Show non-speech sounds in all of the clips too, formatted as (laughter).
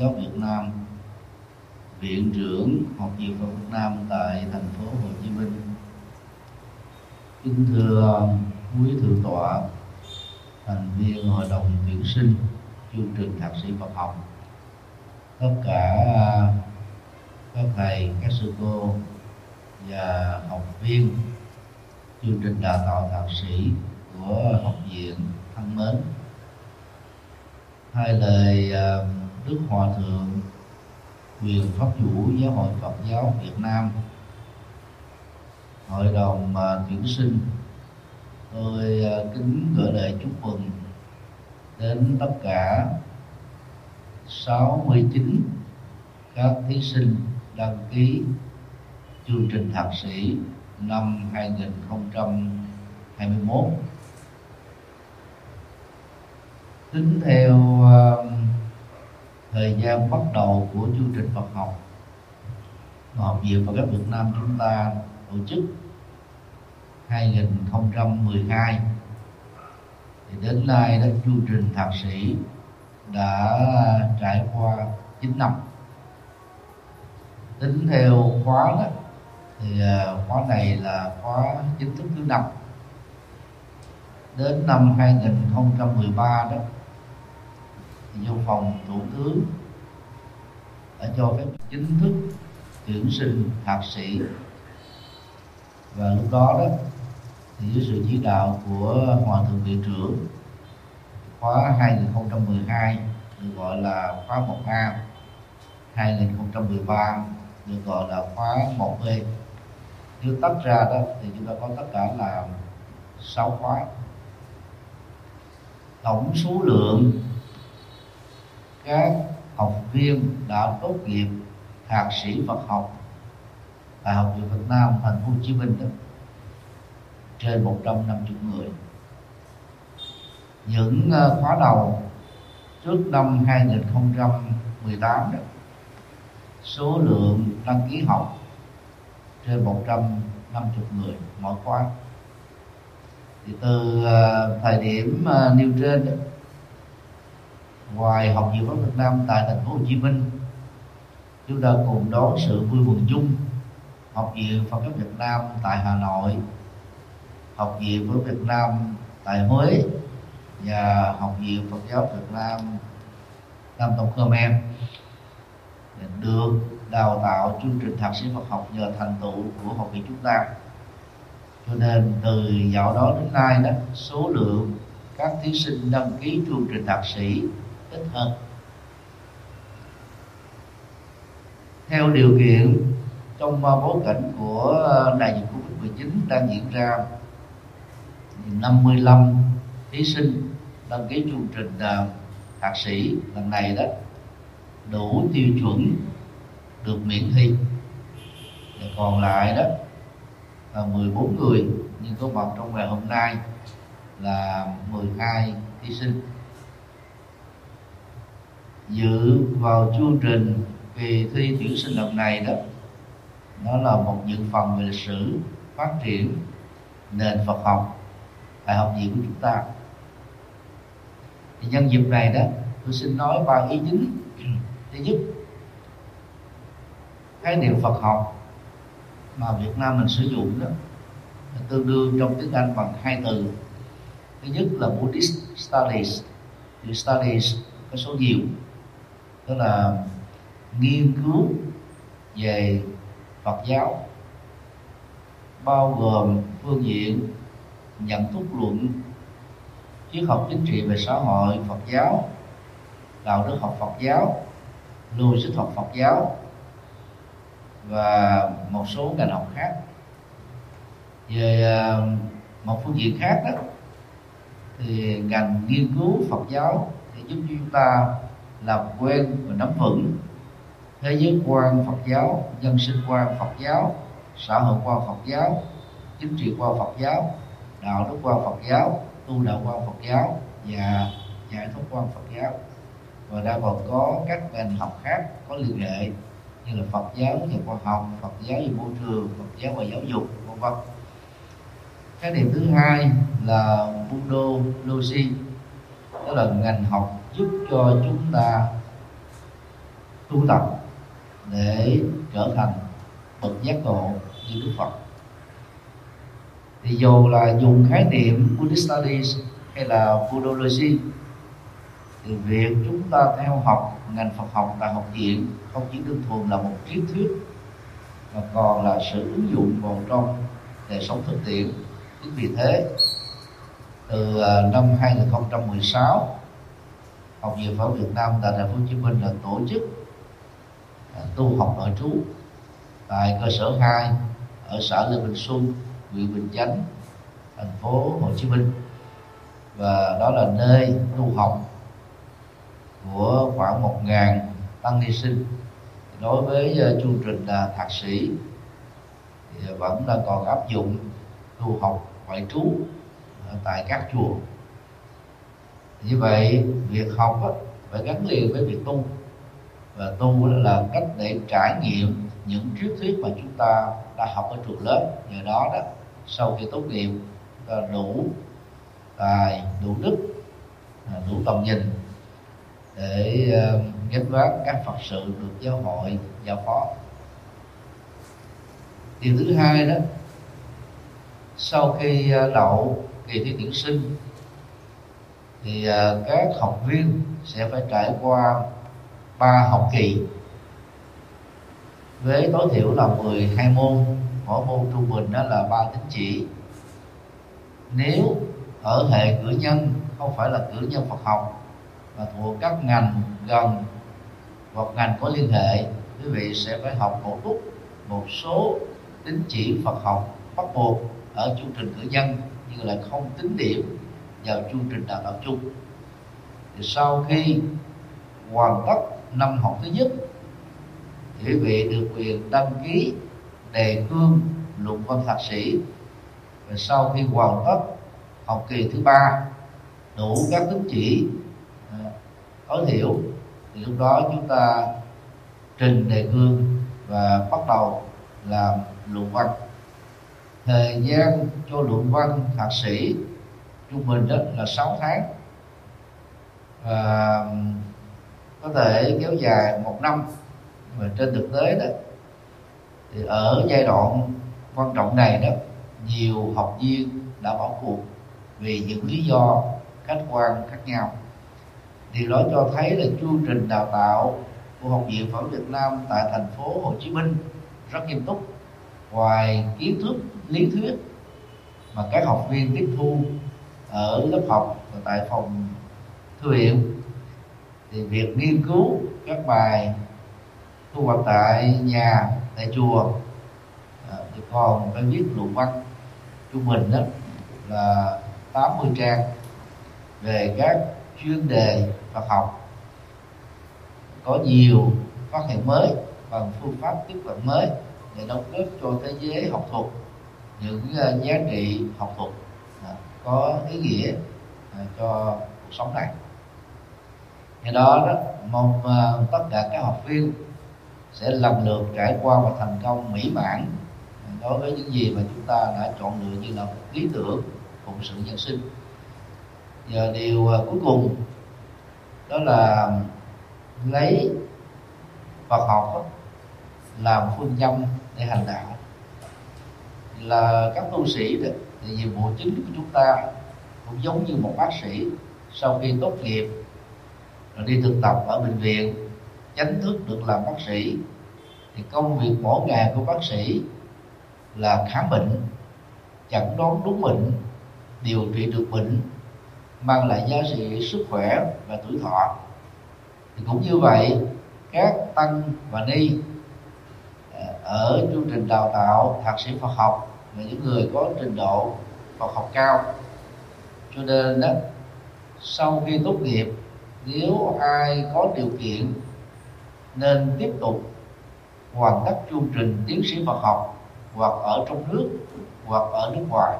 giáo việt nam viện trưởng học viện phật việt nam tại thành phố hồ chí minh. Kính thưa quý thượng tọa thành viên hội đồng tuyển sinh chương trình thạc sĩ Phật học tất cả các thầy các sư cô và học viên chương trình đào tạo thạc sĩ của học viện thân mến. Hai lời uh, đức hòa thượng quyền pháp chủ giáo hội phật giáo việt nam. Hội đồng à, tuyển sinh, tôi à, kính gửi lời chúc mừng đến tất cả 69 các thí sinh đăng ký chương trình thạc sĩ năm 2021 tính theo à, thời gian bắt đầu của chương trình Phật học. Học viện Phật giáo Việt Nam chúng ta tổ chức 2012 thì đến nay đó chương trình thạc sĩ đã trải qua 9 năm. Tính theo khóa đó, thì à, khóa này là khóa chính thức thứ năm. Đến năm 2013 đó vô phòng thủ tướng đã cho phép chính thức tuyển sinh thạc sĩ. Và lúc đó đó, thì dưới sự chỉ đạo của hòa thượng viện trưởng, khóa 2012 được gọi là khóa 1A 2013 được gọi là khóa 1B nếu tách ra đó, thì chúng ta có tất cả là 6 khóa. Tổng số lượng các học viên đã tốt nghiệp thạc sĩ Phật học tại học viện Việt Nam thành phố Hồ Chí Minh đó. Trên 150 người. Những ờ, khóa đầu trước năm 2018 đó số lượng đăng ký học trên 150 người mỗi khóa. Thì từ ờ, thời điểm ờ, nêu trên đó, ngoài học viện pháp Việt Nam tại thành phố Hồ Chí Minh, chúng ta cùng đón sự vui mừng chung. Học viện Phật giáo Việt Nam tại Hà Nội, học viện của Việt Nam tại Huế và học viện Phật giáo Việt Nam Nam Tông Khmer được đào tạo chương trình thạc sĩ Phật học nhờ thành tựu của học viện chúng ta. Cho nên từ dạo đó đến nay đó, số lượng các thí sinh đăng ký chương trình thạc sĩ ít hơn. Theo điều kiện, trong bối cảnh của ờ, đại dịch Covid-19 đang diễn ra 55 thí sinh đăng ký chương trình thạc sĩ lần này đó, đủ tiêu chuẩn được miễn thi. Và còn lại đó, là 14 người nhưng có mặt trong ngày hôm nay là 12 thí sinh dự vào chương trình kỳ thi tuyển sinh lần này đó, nó là một dự phần về lịch sử, phát triển nền Phật học tại học viện của chúng ta. Thì nhân dịp này đó, tôi xin nói ba ý chính. (clears throat) Thứ nhất khái niệm Phật học mà Việt Nam mình sử dụng đó là tương đương trong tiếng Anh bằng hai từ. Thứ nhất là Buddhist Studies. Thì Studies có số nhiều tức là nghiên cứu về Phật giáo, bao gồm phương diện nhận thức luận, triết học chính trị về xã hội, Phật giáo, đạo đức học Phật giáo logic học Phật giáo, và một số ngành học khác. Về à, một phương diện khác đó, thì ngành nghiên cứu Phật giáo thì giúp chúng ta làm quen và nắm vững thế giới quan Phật giáo nhân sinh quan Phật giáo xã hội quan Phật giáo chính trị quan Phật giáo đạo đức quan Phật giáo tu đạo quan Phật giáo và giải thoát quan Phật giáo và đã còn có các ngành học khác có liên hệ như là Phật giáo và khoa học, Phật giáo và môi trường, Phật giáo và giáo dục, vân vân. cái điểm thứ hai là Budology đó là ngành học giúp cho chúng ta tu tập để trở thành bậc giác ngộ như Đức Phật. Thì dù là dùng khái niệm Buddhist Studies hay là Buddhology, thì việc chúng ta theo học ngành Phật học, tại học viện, không chỉ đơn thuần là một triết thuyết, mà còn là sự ứng dụng vào trong đời sống thực tiễn. Chính vì thế, từ à, năm 2016 học viện Phật Việt Nam tại thành phố Hồ Chí Minh là tổ chức à, tu học nội trú tại cơ sở 2 ở xã Lê Bình Xuân, huyện Bình Chánh, thành phố Hồ Chí Minh. Và đó là nơi tu học của khoảng một ngàn tăng ni sinh. Đối với à, chương trình là thạc sĩ thì vẫn là còn áp dụng tu học ngoại trú tại các chùa như vậy việc học á, phải gắn liền với việc tu. Và tu là cách để trải nghiệm những triết thuyết mà chúng ta đã học ở trường lớp. Nhờ đó đó sau khi tốt nghiệp ta đủ tài đủ đức à, đủ tầm nhìn để à, gánh vác các phật sự được giáo hội giao phó. Điều thứ hai đó sau khi à, đậu kỳ thi tuyển sinh thì à, các học viên sẽ phải trải qua ba học kỳ với tối thiểu là 12 môn. Mỗi môn trung bình đó là ba tín chỉ. Nếu ở hệ cử nhân, không phải là cử nhân Phật học, mà thuộc các ngành gần hoặc ngành có liên hệ, quý vị sẽ phải học một lúc một số tín chỉ Phật học bắt buộc ở chương trình cử nhân nhưng lại không tính điểm vào chương trình đào tạo chung. Thì sau khi hoàn tất năm học thứ nhất, thì quý vị được quyền đăng ký đề cương luận văn thạc sĩ. Và sau khi hoàn tất học kỳ thứ ba, đủ các tín chỉ à, tối thiểu, thì lúc đó chúng ta trình đề cương và bắt đầu làm luận văn. Thời gian cho luận văn thạc sĩ trung bình đó là 6 tháng. Và có thể kéo dài một năm. Và trên thực tế đó, thì ở giai đoạn quan trọng này đó, nhiều học viên đã bỏ cuộc vì những lý do khách quan khác nhau. Điều đó cho thấy là chương trình đào tạo của học viện phẫu Việt Nam tại thành phố Hồ Chí Minh rất nghiêm túc, ngoài kiến thức, lý thuyết mà các học viên tiếp thu ở lớp học và tại phòng thư viện. Thì việc nghiên cứu các bài thu hoạch tại nhà tại chùa à, thì còn phải viết luận văn trung bình đó là 80 trang về các chuyên đề Phật học. Có nhiều phát hiện mới bằng phương pháp tiếp cận mới để đóng góp cho thế giới học thuật những uh, giá trị học thuật có ý nghĩa à, cho cuộc sống này do đó đó mong à, tất cả các học viên sẽ lần lượt trải qua và thành công mỹ mãn à, đối với những gì mà chúng ta đã chọn lựa như là một lý tưởng, phụng sự nhân sinh. Và điều cuối cùng đó là lấy Phật học làm phương châm để hành đạo. Là các tu sĩ đó thì nhiệm vụ chính của chúng ta cũng giống như một bác sĩ, sau khi tốt nghiệp, rồi đi thực tập ở bệnh viện chánh thức được làm bác sĩ, thì công việc mỗi ngày của bác sĩ là khám bệnh, chẩn đoán đúng bệnh, điều trị được bệnh, mang lại giá trị sức khỏe và tuổi thọ. Thì cũng như vậy, các tăng và ni à, ở chương trình đào tạo thạc sĩ Phật học và những người có trình độ học học cao. Cho nên đó sau khi tốt nghiệp, nếu ai có điều kiện nên tiếp tục hoàn tất chương trình tiến sĩ Phật học, hoặc ở trong nước, hoặc ở nước ngoài.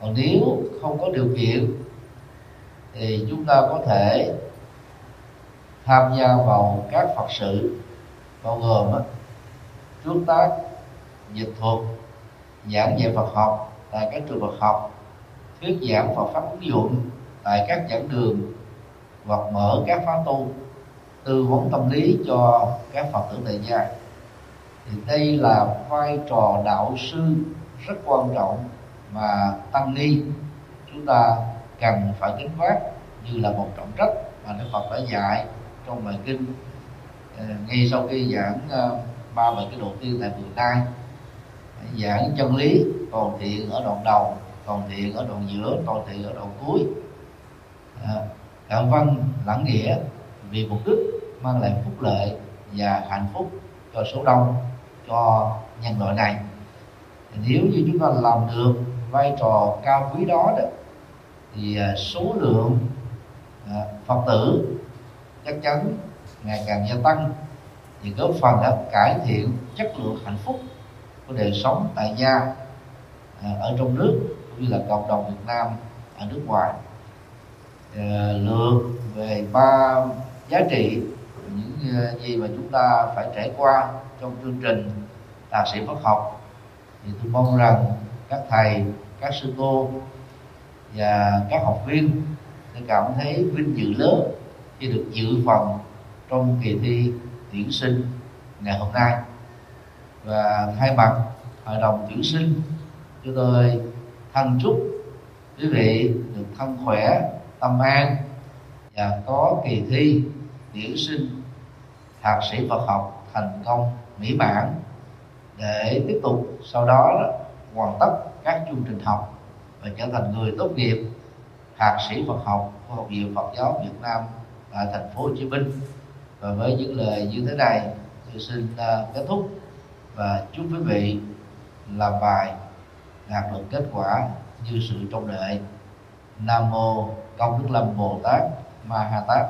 Còn nếu không có điều kiện, thì chúng ta có thể tham gia vào các phật sự bao gồm trước tác dịch thuật giảng dạy Phật học, tại các trường Phật học, thuyết giảng Phật pháp ứng dụng tại các giảng đường hoặc mở các khóa tu, tư vấn tâm lý cho các Phật tử tại gia. Thì đây là vai trò đạo sư rất quan trọng mà tăng ni. Chúng ta cần phải kính vác như là một trọng trách mà Đức Phật đã dạy trong bài kinh ờ, ngay sau khi giảng ờ, ba bài kinh đầu tiên tại Việt Nam giảng chân lý còn thiện ở đoạn đầu còn thiện ở đoạn giữa còn thiện ở đoạn cuối. À, văn lẳng nghĩa vì mục đích mang lại phúc lợi và hạnh phúc cho số đông cho nhân loại này. Nếu như chúng ta làm được vai trò cao quý đó, đó thì à, số lượng à, phật tử chắc chắn ngày càng gia tăng. Thì góp phần đã cải thiện chất lượng hạnh phúc của đời sống tại gia à, ở trong nước cũng như là cộng đồng Việt Nam, ở nước ngoài. À, lượt về ba giá trị những à, gì mà chúng ta phải trải qua trong chương trình thạc sĩ Phật học. Thì tôi mong rằng các thầy, các sư cô và các học viên sẽ cảm thấy vinh dự lớn khi được dự phần trong kỳ thi tuyển sinh ngày hôm nay và thay mặt hội đồng tuyển sinh, chúng tôi thân chúc quý vị được thân khỏe, tâm an và có kỳ thi tuyển sinh thạc sĩ Phật học thành công mỹ mãn để tiếp tục sau đó hoàn tất các chương trình học và trở thành người tốt nghiệp thạc sĩ Phật học của Học viện Phật giáo Việt Nam tại thành phố Hồ Chí Minh. Và với những lời như thế này, tôi xin à, kết thúc và chúc quý vị làm bài đạt được kết quả như sự trông đợi Nam mô Công Đức Lâm Bồ Tát Ma Ha Tát.